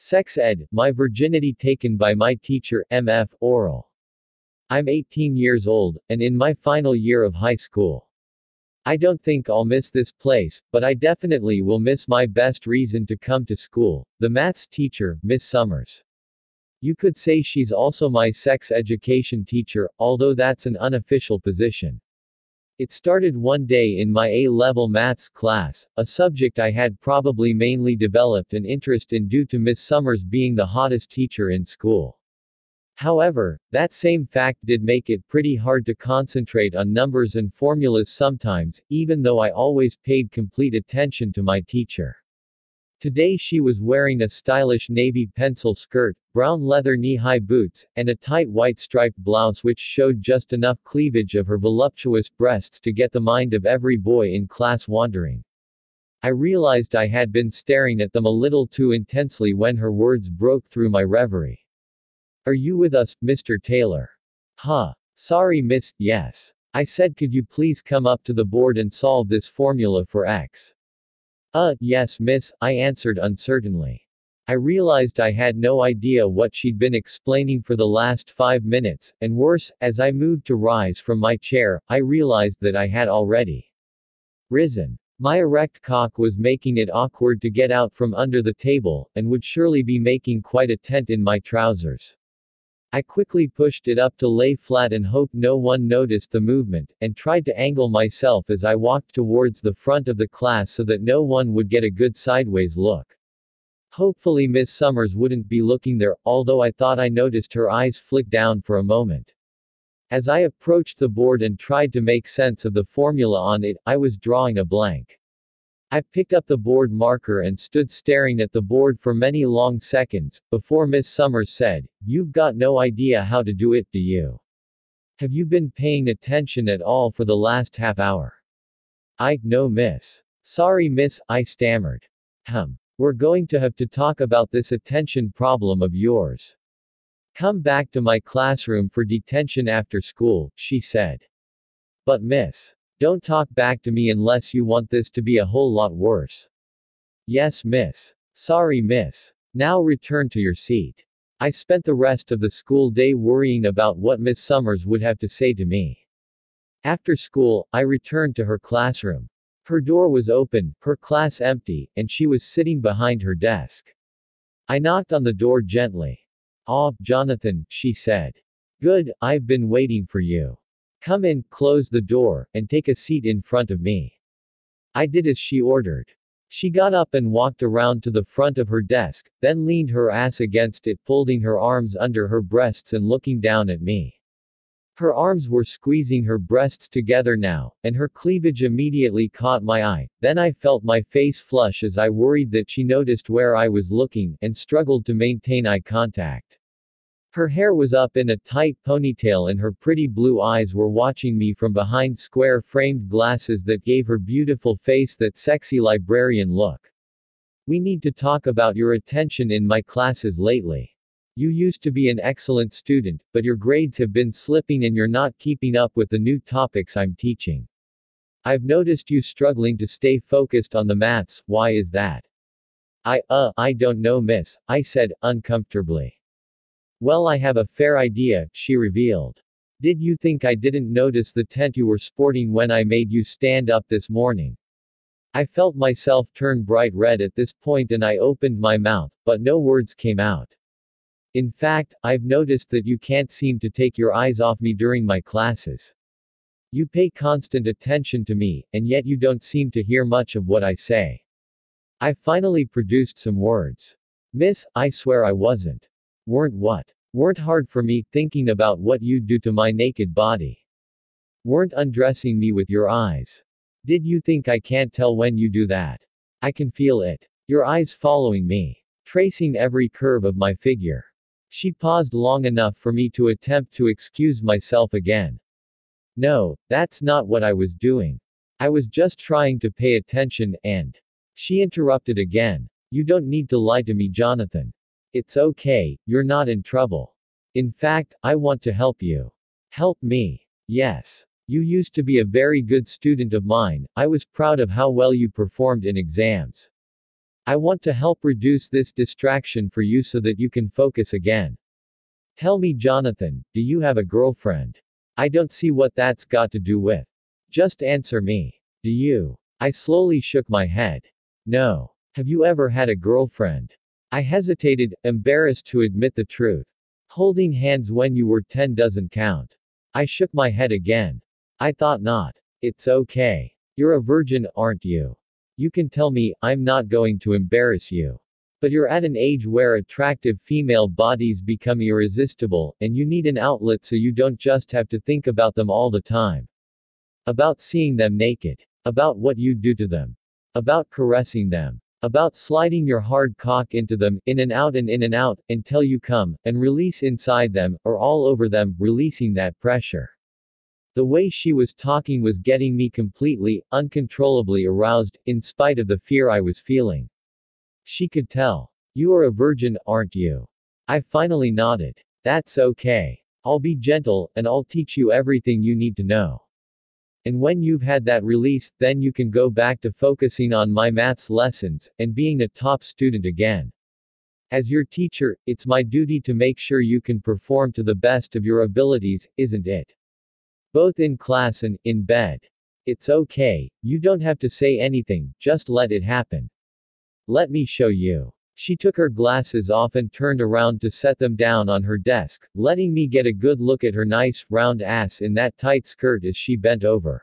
Sex Ed, My Virginity Taken by My Teacher, MF, Oral. I'm 18 years old, and in my final year of high school. I don't think I'll miss this place, but I definitely will miss my best reason to come to school, the maths teacher, Miss Summers. You could say she's also my sex education teacher, although that's an unofficial position. It started one day in my A-level maths class, a subject I had probably mainly developed an interest in due to Miss Summers being the hottest teacher in school. However, that same fact did make it pretty hard to concentrate on numbers and formulas sometimes, even though I always paid complete attention to my teacher. Today she was wearing a stylish navy pencil skirt, brown leather knee-high boots, and a tight white striped blouse which showed just enough cleavage of her voluptuous breasts to get the mind of every boy in class wandering. I realized I had been staring at them a little too intensely when her words broke through my reverie. Are you with us, Mr. Taylor? Huh. Sorry miss, yes. I said could you please come up to the board and solve this formula for x? Uh, yes, miss, I answered uncertainly. I realized I had no idea what she'd been explaining for the last five minutes, and worse, as I moved to rise from my chair, I realized that I had already risen. My erect cock was making it awkward to get out from under the table, and would surely be making quite a tent in my trousers. I quickly pushed it up to lay flat and hoped no one noticed the movement, and tried to angle myself as I walked towards the front of the class so that no one would get a good sideways look. Hopefully Miss Summers wouldn't be looking there, although I thought I noticed her eyes flick down for a moment. As I approached the board and tried to make sense of the formula on it, I was drawing a blank. I picked up the board marker and stood staring at the board for many long seconds, before Miss Summers said, You've got no idea how to do it, do you? Have you been paying attention at all for the last half hour? I, no miss. Sorry miss, I stammered. Hum. We're going to have to talk about this attention problem of yours. Come back to my classroom for detention after school, she said. But miss. Don't talk back to me unless you want this to be a whole lot worse. Yes, miss. Sorry, miss. Now return to your seat. I spent the rest of the school day worrying about what Miss Summers would have to say to me. After school, I returned to her classroom. Her door was open, her class empty, and she was sitting behind her desk. I knocked on the door gently. Ah, Jonathan, she said. Good, I've been waiting for you. Come in, close the door, and take a seat in front of me. I did as she ordered. She got up and walked around to the front of her desk, then leaned her ass against it, folding her arms under her breasts and looking down at me. Her arms were squeezing her breasts together now, and her cleavage immediately caught my eye. Then I felt my face flush as I worried that she noticed where I was looking, and struggled to maintain eye contact. Her hair was up in a tight ponytail and her pretty blue eyes were watching me from behind square framed glasses that gave her beautiful face that sexy librarian look. We need to talk about your attention in my classes lately. You used to be an excellent student, but your grades have been slipping and you're not keeping up with the new topics I'm teaching. I've noticed you struggling to stay focused on the maths, why is that? I, uh, I don't know miss, I said, uncomfortably. Well, I have a fair idea, she revealed. Did you think I didn't notice the tent you were sporting when I made you stand up this morning? I felt myself turn bright red at this point and I opened my mouth, but no words came out. In fact, I've noticed that you can't seem to take your eyes off me during my classes. You pay constant attention to me, and yet you don't seem to hear much of what I say. I finally produced some words. Miss, I swear I wasn't. Weren't what? Weren't hard for me, thinking about what you'd do to my naked body. Weren't undressing me with your eyes. Did you think I can't tell when you do that? I can feel it. Your eyes following me. Tracing every curve of my figure. She paused long enough for me to attempt to excuse myself again. No, that's not what I was doing. I was just trying to pay attention, and. She interrupted again. You don't need to lie to me, Jonathan. It's okay, you're not in trouble. In fact, I want to help you. Help me. Yes. You used to be a very good student of mine, I was proud of how well you performed in exams. I want to help reduce this distraction for you so that you can focus again. Tell me, Jonathan, do you have a girlfriend? I don't see what that's got to do with. Just answer me. Do you? I slowly shook my head. No. Have you ever had a girlfriend? I hesitated, embarrassed to admit the truth. Holding hands when you were 10 doesn't count. I shook my head again. I thought not. It's okay. You're a virgin, aren't you? You can tell me, I'm not going to embarrass you. But you're at an age where attractive female bodies become irresistible, and you need an outlet so you don't just have to think about them all the time. About seeing them naked. About what you do to them. About caressing them. About sliding your hard cock into them, in and out and in and out, until you come, and release inside them, or all over them, releasing that pressure. The way she was talking was getting me completely, uncontrollably aroused, in spite of the fear I was feeling. She could tell. You are a virgin, aren't you? I finally nodded. That's okay. I'll be gentle, and I'll teach you everything you need to know. And when you've had that release, then you can go back to focusing on my maths lessons, and being a top student again. As your teacher, it's my duty to make sure you can perform to the best of your abilities, isn't it? Both in class and in bed. It's okay, you don't have to say anything, just let it happen. Let me show you. She took her glasses off and turned around to set them down on her desk, letting me get a good look at her nice, round ass in that tight skirt as she bent over.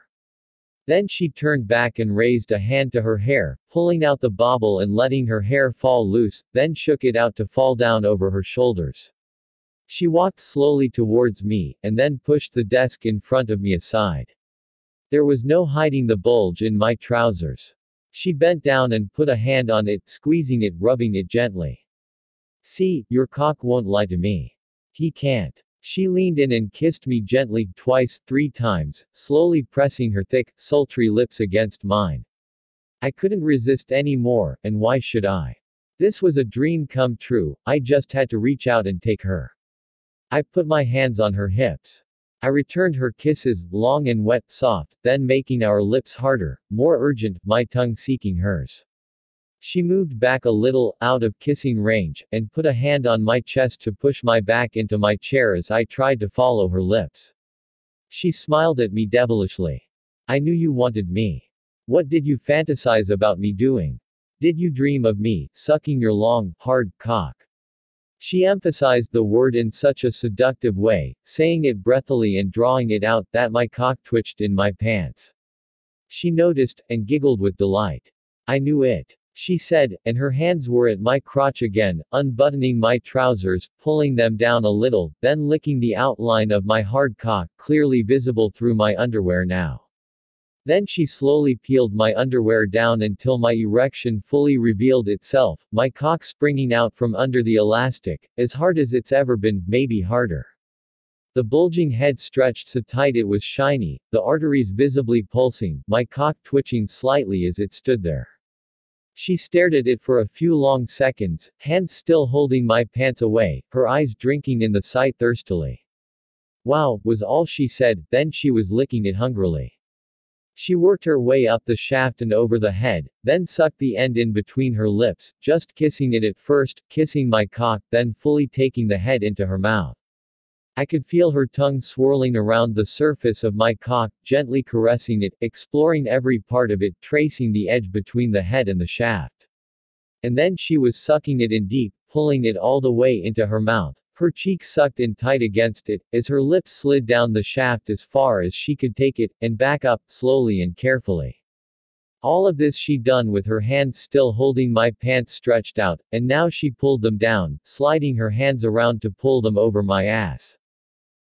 Then she turned back and raised a hand to her hair, pulling out the bobble and letting her hair fall loose, then shook it out to fall down over her shoulders. She walked slowly towards me, and then pushed the desk in front of me aside. There was no hiding the bulge in my trousers. She bent down and put a hand on it, squeezing it, rubbing it gently. See, your cock won't lie to me. He can't. She leaned in and kissed me gently, twice, three times, slowly pressing her thick, sultry lips against mine. I couldn't resist any more, and why should I? This was a dream come true, I just had to reach out and take her. I put my hands on her hips. I returned her kisses, long and wet, soft, then making our lips harder, more urgent, my tongue seeking hers. She moved back a little, out of kissing range, and put a hand on my chest to push my back into my chair as I tried to follow her lips. She smiled at me devilishly. I knew you wanted me. What did you fantasize about me doing? Did you dream of me, sucking your long, hard cock? She emphasized the word in such a seductive way, saying it breathily and drawing it out, that my cock twitched in my pants. She noticed, and giggled with delight. I knew it. She said, and her hands were at my crotch again, unbuttoning my trousers, pulling them down a little, then licking the outline of my hard cock, clearly visible through my underwear now. Then she slowly peeled my underwear down until my erection fully revealed itself, my cock springing out from under the elastic, as hard as it's ever been, maybe harder. The bulging head stretched so tight it was shiny, the arteries visibly pulsing, my cock twitching slightly as it stood there. She stared at it for a few long seconds, hands still holding my pants away, her eyes drinking in the sight thirstily. Wow, was all she said, then she was licking it hungrily. She worked her way up the shaft and over the head, then sucked the end in between her lips, just kissing it at first, kissing my cock, then fully taking the head into her mouth. I could feel her tongue swirling around the surface of my cock, gently caressing it, exploring every part of it, tracing the edge between the head and the shaft. And then she was sucking it in deep, pulling it all the way into her mouth. Her cheeks sucked in tight against it, as her lips slid down the shaft as far as she could take it, and back up, slowly and carefully. All of this she done with her hands still holding my pants stretched out, and now she pulled them down, sliding her hands around to pull them over my ass.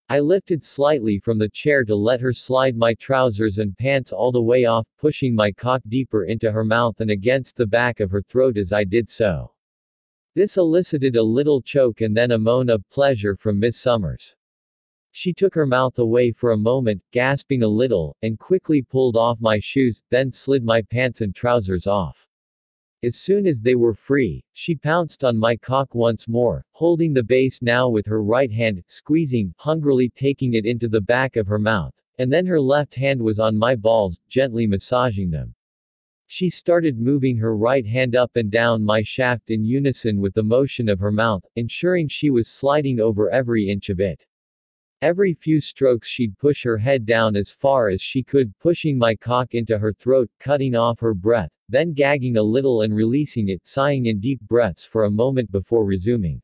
I lifted slightly from the chair to let her slide my trousers and pants all the way off, pushing my cock deeper into her mouth and against the back of her throat as I did so. This elicited a little choke and then a moan of pleasure from Miss Summers. She took her mouth away for a moment, gasping a little, and quickly pulled off my shoes, then slid my pants and trousers off. As soon as they were free, she pounced on my cock once more, holding the base now with her right hand, squeezing, hungrily taking it into the back of her mouth, and then her left hand was on my balls, gently massaging them. She started moving her right hand up and down my shaft in unison with the motion of her mouth, ensuring she was sliding over every inch of it. Every few strokes she'd push her head down as far as she could, pushing my cock into her throat, cutting off her breath, then gagging a little and releasing it, sighing in deep breaths for a moment before resuming.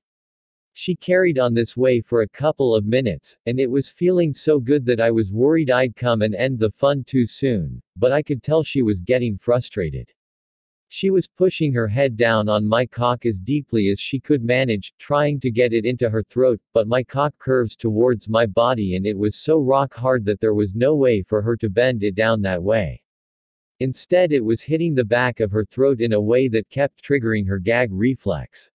She carried on this way for a couple of minutes, and it was feeling so good that I was worried I'd come and end the fun too soon, but I could tell she was getting frustrated. She was pushing her head down on my cock as deeply as she could manage, trying to get it into her throat, but my cock curves towards my body and it was so rock hard that there was no way for her to bend it down that way. Instead, it was hitting the back of her throat in a way that kept triggering her gag reflex.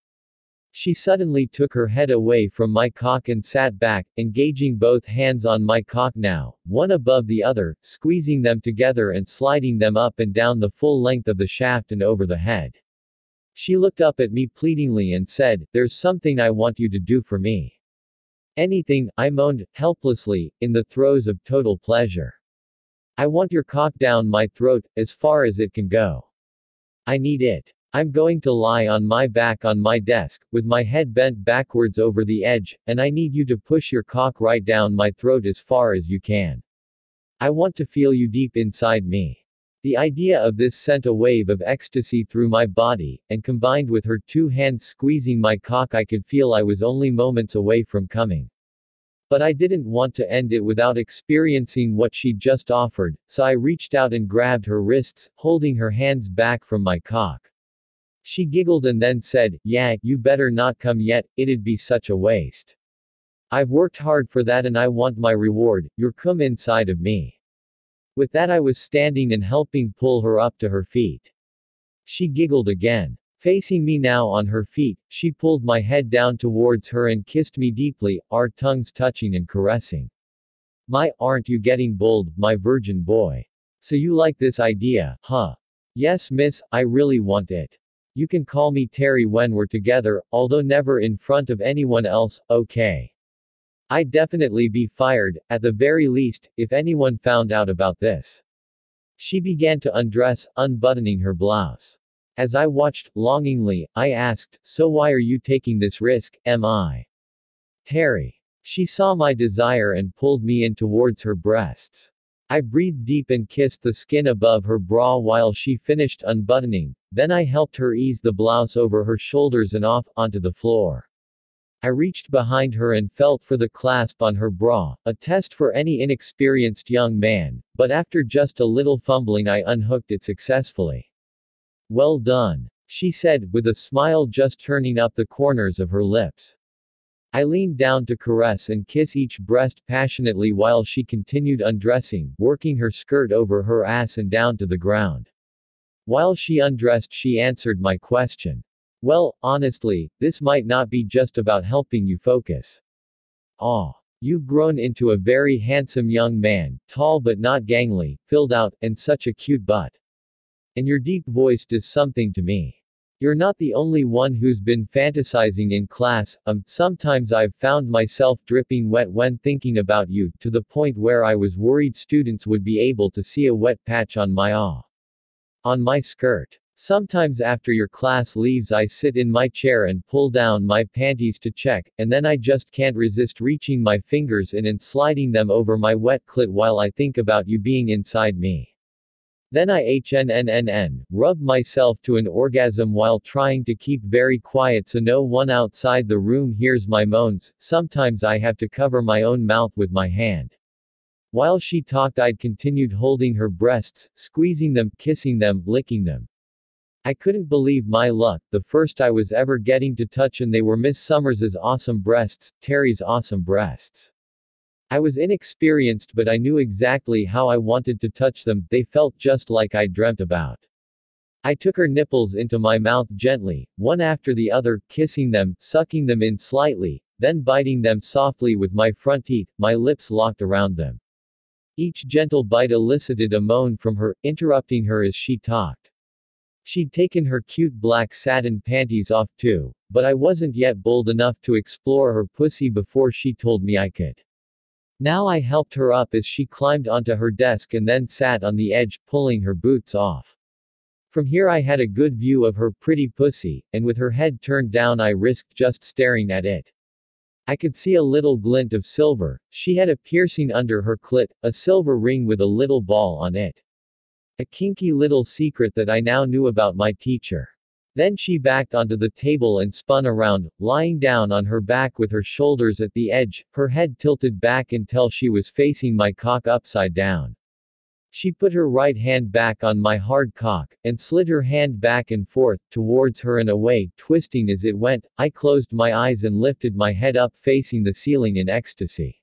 She suddenly took her head away from my cock and sat back, engaging both hands on my cock now, one above the other, squeezing them together and sliding them up and down the full length of the shaft and over the head. She looked up at me pleadingly and said, There's something I want you to do for me. Anything, I moaned, helplessly, in the throes of total pleasure. I want your cock down my throat, as far as it can go. I need it. I'm going to lie on my back on my desk, with my head bent backwards over the edge, and I need you to push your cock right down my throat as far as you can. I want to feel you deep inside me. The idea of this sent a wave of ecstasy through my body, and combined with her two hands squeezing my cock, I could feel I was only moments away from coming. But I didn't want to end it without experiencing what she'd just offered, so I reached out and grabbed her wrists, holding her hands back from my cock. She giggled and then said, Yeah, you better not come yet, it'd be such a waste. I've worked hard for that and I want my reward, your cum inside of me. With that, I was standing and helping pull her up to her feet. She giggled again. Facing me now on her feet, she pulled my head down towards her and kissed me deeply, our tongues touching and caressing. My, aren't you getting bold, my virgin boy? So you like this idea, huh? Yes, miss, I really want it. You can call me Terry when we're together, although never in front of anyone else, okay? I'd definitely be fired, at the very least, if anyone found out about this. She began to undress, unbuttoning her blouse. As I watched, longingly, I asked, So why are you taking this risk, am I? Terry. She saw my desire and pulled me in towards her breasts. I breathed deep and kissed the skin above her bra while she finished unbuttoning, then I helped her ease the blouse over her shoulders and off, onto the floor. I reached behind her and felt for the clasp on her bra, a test for any inexperienced young man, but after just a little fumbling I unhooked it successfully. Well done. She said, with a smile just turning up the corners of her lips. I leaned down to caress and kiss each breast passionately while she continued undressing, working her skirt over her ass and down to the ground. While she undressed, she answered my question. Well, honestly, this might not be just about helping you focus. Aw. You've grown into a very handsome young man, tall but not gangly, filled out, and such a cute butt. And your deep voice does something to me. You're not the only one who's been fantasizing in class, um, sometimes I've found myself dripping wet when thinking about you, to the point where I was worried students would be able to see a wet patch on my ah. On my skirt. Sometimes after your class leaves I sit in my chair and pull down my panties to check, and then I just can't resist reaching my fingers in and sliding them over my wet clit while I think about you being inside me. Then I HNNNN, rub myself to an orgasm while trying to keep very quiet so no one outside the room hears my moans, sometimes I have to cover my own mouth with my hand. While she talked I'd continued holding her breasts, squeezing them, kissing them, licking them. I couldn't believe my luck, the first I was ever getting to touch and they were Miss Summers's awesome breasts, Terry's awesome breasts. I was inexperienced but I knew exactly how I wanted to touch them, they felt just like I'd dreamt about. I took her nipples into my mouth gently, one after the other, kissing them, sucking them in slightly, then biting them softly with my front teeth, my lips locked around them. Each gentle bite elicited a moan from her, interrupting her as she talked. She'd taken her cute black satin panties off too, but I wasn't yet bold enough to explore her pussy before she told me I could. Now I helped her up as she climbed onto her desk and then sat on the edge, pulling her boots off. From here I had a good view of her pretty pussy, and with her head turned down I risked just staring at it. I could see a little glint of silver, she had a piercing under her clit, a silver ring with a little ball on it. A kinky little secret that I now knew about my teacher. Then she backed onto the table and spun around, lying down on her back with her shoulders at the edge, her head tilted back until she was facing my cock upside down. She put her right hand back on my hard cock, and slid her hand back and forth, towards her and away, twisting as it went. I closed my eyes and lifted my head up facing the ceiling in ecstasy.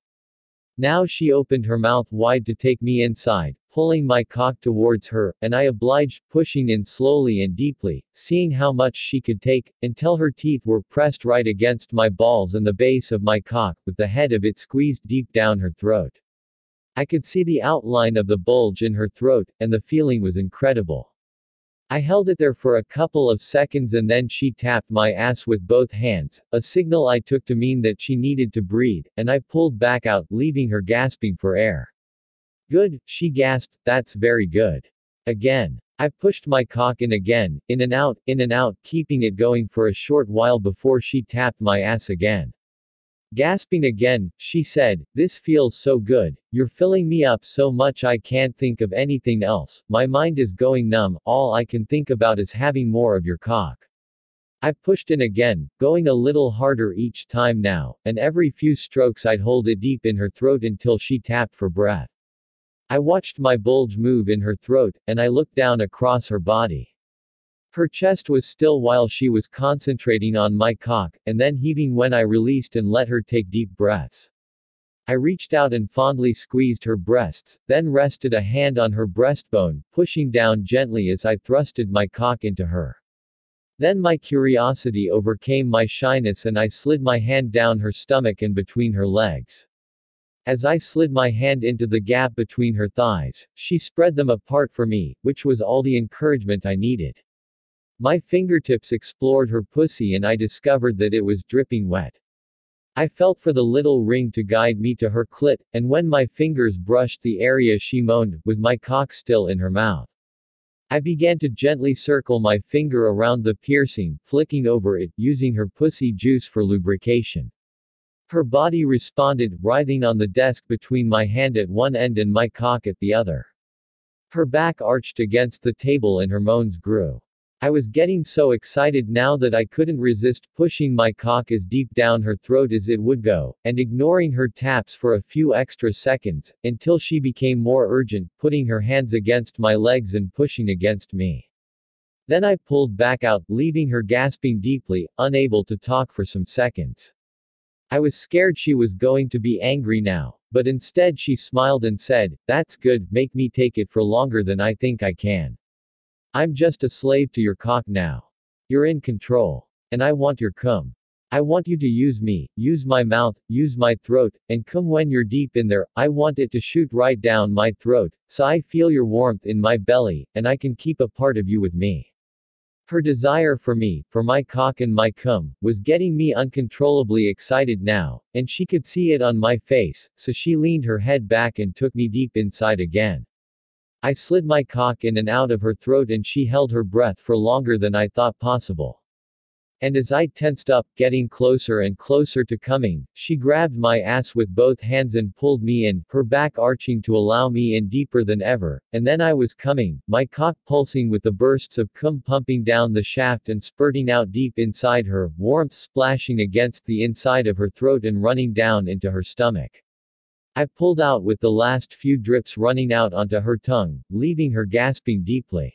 Now she opened her mouth wide to take me inside, pulling my cock towards her, and I obliged, pushing in slowly and deeply, seeing how much she could take, until her teeth were pressed right against my balls and the base of my cock, with the head of it squeezed deep down her throat. I could see the outline of the bulge in her throat, and the feeling was incredible. I held it there for a couple of seconds and then she tapped my ass with both hands, a signal I took to mean that she needed to breathe, and I pulled back out, leaving her gasping for air. Good, she gasped, that's very good. Again. I pushed my cock in again, in and out, in and out, keeping it going for a short while before she tapped my ass again. Gasping again, she said, This feels so good, you're filling me up so much I can't think of anything else, my mind is going numb, all I can think about is having more of your cock. I pushed in again, going a little harder each time now, and every few strokes I'd hold it deep in her throat until she tapped for breath. I watched my bulge move in her throat, and I looked down across her body. Her chest was still while she was concentrating on my cock, and then heaving when I released and let her take deep breaths. I reached out and fondly squeezed her breasts, then rested a hand on her breastbone, pushing down gently as I thrusted my cock into her. Then my curiosity overcame my shyness and I slid my hand down her stomach and between her legs. As I slid my hand into the gap between her thighs, she spread them apart for me, which was all the encouragement I needed. My fingertips explored her pussy and I discovered that it was dripping wet. I felt for the little ring to guide me to her clit, and when my fingers brushed the area she moaned, with my cock still in her mouth. I began to gently circle my finger around the piercing, flicking over it, using her pussy juice for lubrication. Her body responded, writhing on the desk between my hand at one end and my cock at the other. Her back arched against the table and her moans grew. I was getting so excited now that I couldn't resist pushing my cock as deep down her throat as it would go, and ignoring her taps for a few extra seconds, until she became more urgent, putting her hands against my legs and pushing against me. Then I pulled back out, leaving her gasping deeply, unable to talk for some seconds. I was scared she was going to be angry now, but instead she smiled and said, That's good, make me take it for longer than I think I can. I'm just a slave to your cock now. You're in control. And I want your cum. I want you to use me, use my mouth, use my throat, and come when you're deep in there. I want it to shoot right down my throat, so I feel your warmth in my belly, and I can keep a part of you with me. Her desire for me, for my cock and my cum, was getting me uncontrollably excited now, and she could see it on my face, so she leaned her head back and took me deep inside again. I slid my cock in and out of her throat and she held her breath for longer than I thought possible. And as I tensed up, getting closer and closer to coming, she grabbed my ass with both hands and pulled me in, her back arching to allow me in deeper than ever, and then I was coming, my cock pulsing with the bursts of cum pumping down the shaft and spurting out deep inside her, warmth splashing against the inside of her throat and running down into her stomach. I pulled out with the last few drips running out onto her tongue, leaving her gasping deeply.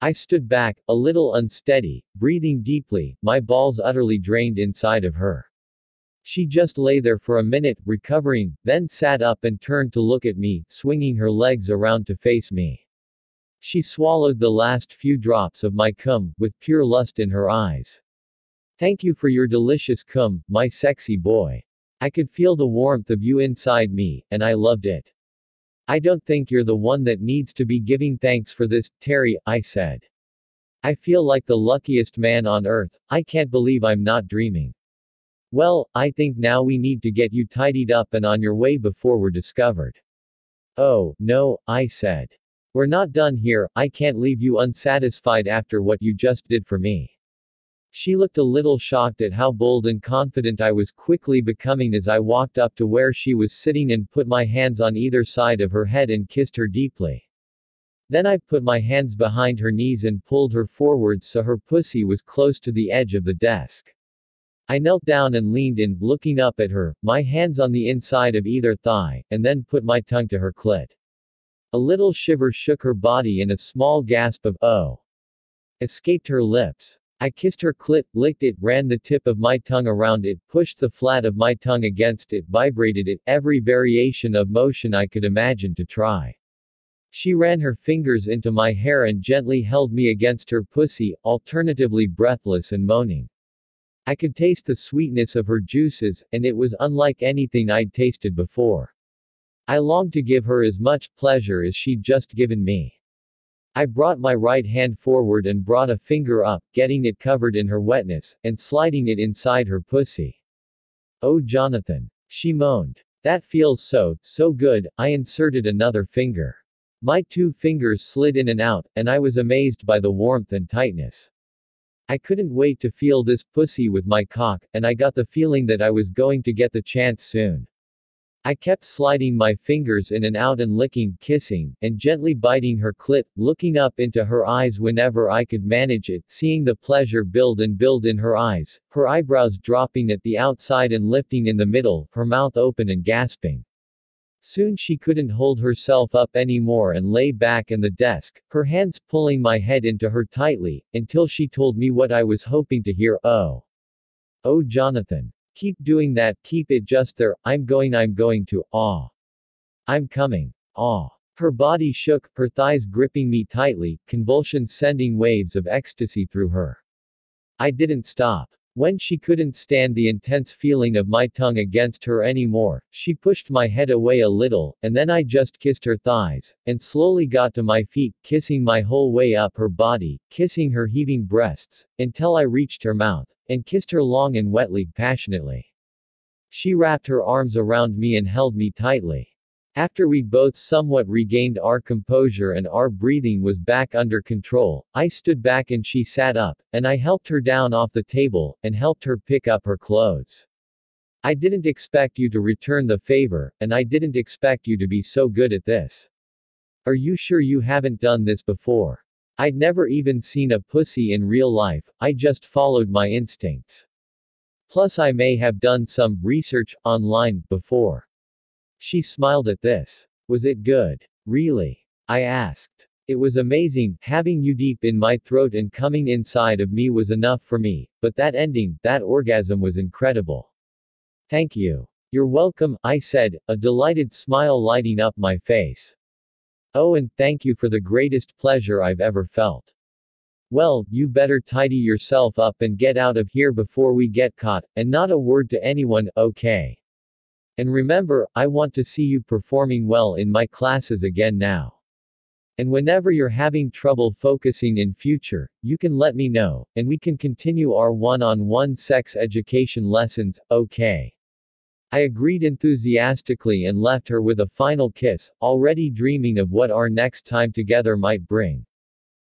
I stood back, a little unsteady, breathing deeply, my balls utterly drained inside of her. She just lay there for a minute, recovering, then sat up and turned to look at me, swinging her legs around to face me. She swallowed the last few drops of my cum, with pure lust in her eyes. Thank you for your delicious cum, my sexy boy. I could feel the warmth of you inside me, and I loved it. I don't think you're the one that needs to be giving thanks for this, Terry, I said. I feel like the luckiest man on earth, I can't believe I'm not dreaming. Well, I think now we need to get you tidied up and on your way before we're discovered. Oh, no, I said. We're not done here, I can't leave you unsatisfied after what you just did for me. She looked a little shocked at how bold and confident I was quickly becoming as I walked up to where she was sitting and put my hands on either side of her head and kissed her deeply. Then I put my hands behind her knees and pulled her forwards so her pussy was close to the edge of the desk. I knelt down and leaned in, looking up at her, my hands on the inside of either thigh, and then put my tongue to her clit. A little shiver shook her body and a small gasp of, oh, escaped her lips. I kissed her clit, licked it, ran the tip of my tongue around it, pushed the flat of my tongue against it, vibrated it, every variation of motion I could imagine to try. She ran her fingers into my hair and gently held me against her pussy, alternatively breathless and moaning. I could taste the sweetness of her juices, and it was unlike anything I'd tasted before. I longed to give her as much pleasure as she'd just given me. I brought my right hand forward and brought a finger up, getting it covered in her wetness, and sliding it inside her pussy. Oh Jonathan. She moaned. That feels so, so good, I inserted another finger. My two fingers slid in and out, and I was amazed by the warmth and tightness. I couldn't wait to feel this pussy with my cock, and I got the feeling that I was going to get the chance soon. I kept sliding my fingers in and out and licking, kissing, and gently biting her clit, looking up into her eyes whenever I could manage it, seeing the pleasure build and build in her eyes, her eyebrows dropping at the outside and lifting in the middle, her mouth open and gasping. Soon she couldn't hold herself up anymore and lay back in the desk, her hands pulling my head into her tightly, until she told me what I was hoping to hear, oh. Oh Jonathan. Keep doing that, keep it just there, I'm going I'm going to, ah. I'm coming. Ah. Her body shook, her thighs gripping me tightly, convulsions sending waves of ecstasy through her. I didn't stop. When she couldn't stand the intense feeling of my tongue against her anymore, she pushed my head away a little, and then I just kissed her thighs, and slowly got to my feet, kissing my whole way up her body, kissing her heaving breasts, until I reached her mouth, and kissed her long and wetly, passionately. She wrapped her arms around me and held me tightly. After we'd both somewhat regained our composure and our breathing was back under control, I stood back and she sat up, and I helped her down off the table, and helped her pick up her clothes. I didn't expect you to return the favor, and I didn't expect you to be so good at this. Are you sure you haven't done this before? I'd never even seen a pussy in real life, I just followed my instincts. Plus I may have done some research online before. She smiled at this. Was it good? Really? I asked. It was amazing, having you deep in my throat and coming inside of me was enough for me, but that ending, that orgasm was incredible. Thank you. You're welcome, I said, a delighted smile lighting up my face. Oh and thank you for the greatest pleasure I've ever felt. Well, you better tidy yourself up and get out of here before we get caught, and not a word to anyone, okay? And remember, I want to see you performing well in my classes again now. And whenever you're having trouble focusing in future, you can let me know, and we can continue our one-on-one sex education lessons, okay? I agreed enthusiastically and left her with a final kiss, already dreaming of what our next time together might bring.